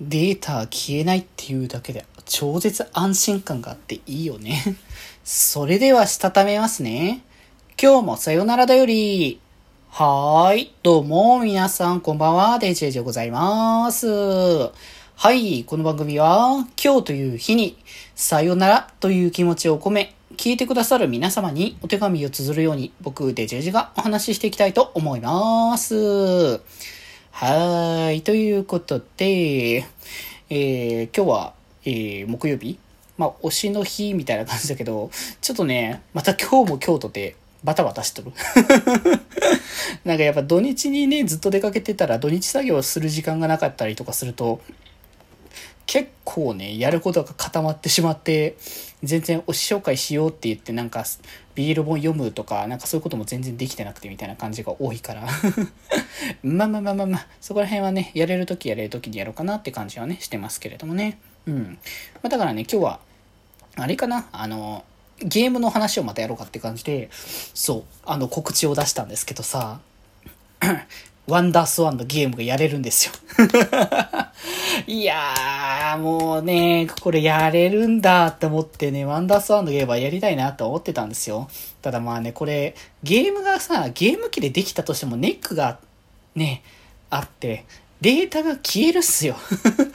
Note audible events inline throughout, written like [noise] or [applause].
データ消えないっていうだけで超絶安心感があっていいよね。[laughs] それではしたためますね。今日もさよならだより。はーい。どうも、皆さん、こんばんは。デジェジでございます。はい。この番組は、今日という日に、さよならという気持ちを込め、聞いてくださる皆様にお手紙を綴るように、僕、デジェジがお話ししていきたいと思います。はい。ということで、えー、今日は、えー、木曜日まあ、推しの日みたいな感じだけど、ちょっとね、また今日も今日とてバタバタしとる。[laughs] なんかやっぱ土日にね、ずっと出かけてたら土日作業する時間がなかったりとかすると、結構ね、やることが固まってしまって、全然推し紹介しようって言ってなんか、ビール本読むとか、なんかそういうことも全然できてなくてみたいな感じが多いから [laughs] まあまあまあまあまあ、そこら辺はね、やれるときやれるときにやろうかなって感じはね、してますけれどもね。うん。まあだからね、今日は、あれかな、あの、ゲームの話をまたやろうかって感じで、そう、あの告知を出したんですけどさ、ワンダースワンのゲームがやれるんですよ [laughs] いやー、もうね、これやれるんだって思ってね、ワンダースワンのゲームはやりたいなと思ってたんですよ。ただまあね、これ、ゲームがさ、ゲーム機でできたとしてもネックがね、あって、データが消えるっすよ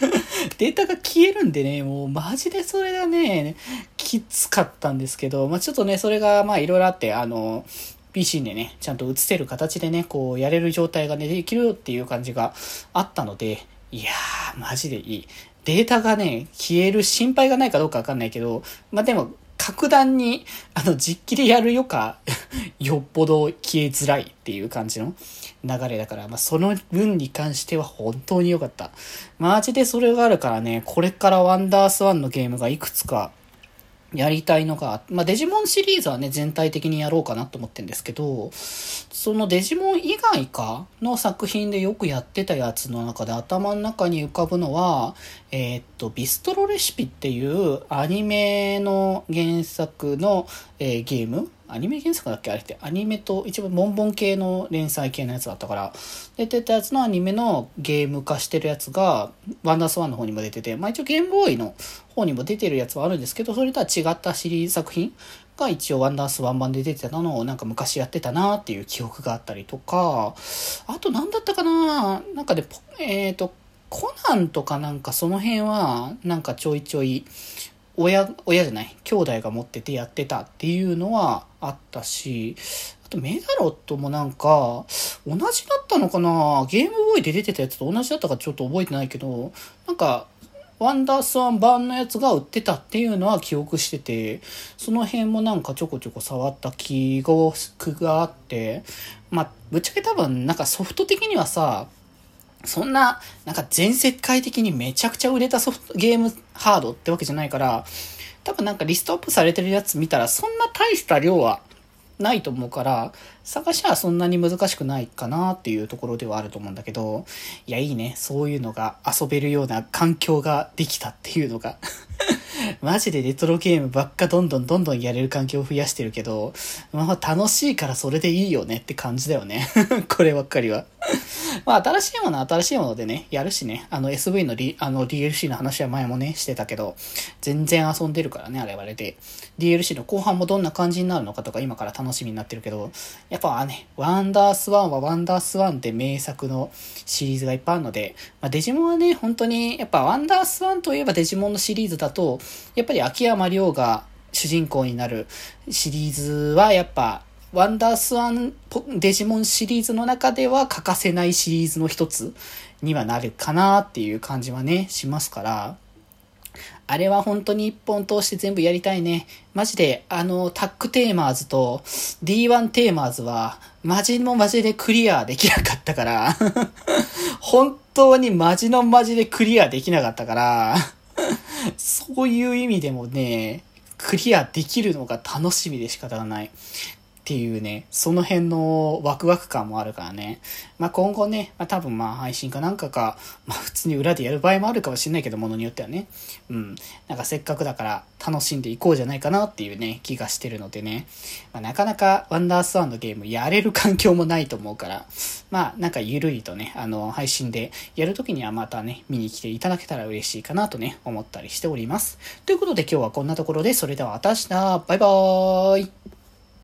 [laughs] データが消えるんでね、もうマジでそれがね、きつかったんですけど、まあちょっとね、それがまあいろいろあって、あの、PC でね、ちゃんと映せる形でね、こうやれる状態がね、できるっていう感じがあったので、いやー、マジでいい。データがね、消える心配がないかどうかわかんないけど、まあ、でも、格段に、あの、実機でやるよか、[laughs] よっぽど消えづらいっていう感じの流れだから、まあ、その分に関しては本当に良かった。マジでそれがあるからね、これからワンダースワンのゲームがいくつかやりたいのが、まあ、デジモンシリーズはね、全体的にやろうかなと思ってるんですけど、そのデジモン以外かの作品でよくやってたやつの中で頭の中に浮かぶのは、えー、っと、ビストロレシピっていうアニメの原作の、えー、ゲームアニメ原作だっけ？あれって。アニメと一番ボンボン系の連載系のやつだったから、出てたやつのアニメのゲーム化してるやつが、ワンダースワンの方にも出てて、まあ一応ゲームボーイの方にも出てるやつはあるんですけど、それとは違ったシリーズ作品が一応ワンダースワン版で出てたのをなんか昔やってたなっていう記憶があったりとか、あと何だったかな？なんかで、えっ、ー、と、コナンとかなんかその辺はなんかちょいちょい親、親じゃない、兄弟が持っててやってたっていうのはあったし、あとメダロットもなんか、同じだったのかな？ゲームボーイで出てたやつと同じだったかちょっと覚えてないけど、なんか、ワンダースワン版のやつが売ってたっていうのは記憶してて、その辺もなんかちょこちょこ触った記憶があって、まあ、ぶっちゃけ多分なんかソフト的にはさ、そんな、なんか全世界的にめちゃくちゃ売れたソフト、ゲームハードってわけじゃないから、多分なんかリストアップされてるやつ見たらそんな大した量はないと思うから、探しはそんなに難しくないかなっていうところではあると思うんだけど、いやいいね、そういうのが遊べるような環境ができたっていうのが。[laughs] マジでレトロゲームばっかどんどんどんどんやれる環境を増やしてるけど、まあ楽しいからそれでいいよねって感じだよね。[laughs] こればっかりは。まあ新しいものは新しいものでね、やるしね、あの SV のリあの DLC の話は前もね、してたけど、全然遊んでるからね、あれ々で。DLC の後半もどんな感じになるのかとか今から楽しみになってるけど、やっぱね、ワンダースワンはワンダースワンで名作のシリーズがいっぱいあるので、まあ、デジモンはね、本当に、やっぱワンダースワンといえばデジモンのシリーズだと、やっぱり秋山亮が主人公になるシリーズはやっぱワンダースワンデジモンシリーズの中では欠かせないシリーズの一つにはなるかなっていう感じはね、しますから、あれは本当に一本通して全部やりたいね。マジで、あの、タックテーマーズと D1 テーマーズは、マジもマジでクリアできなかったから [laughs] 本当にマジのマジでクリアできなかったからそういう意味でもね、クリアできるのが楽しみで仕方がない。っていうね、その辺のワクワク感もあるからね。まあ、今後ね、まあ、多分まあ配信かなんかか、まあ、普通に裏でやる場合もあるかもしれないけど、ものによってはね。うん。なんかせっかくだから楽しんでいこうじゃないかなっていうね、気がしてるのでね。まあ、なかなかワンダースワンのゲームやれる環境もないと思うから、まあ、なんかゆるりとね、あの、配信でやるときにはまたね、見に来ていただけたら嬉しいかなとね、思ったりしております。ということで今日はこんなところで、それではまた明日、バイバーイ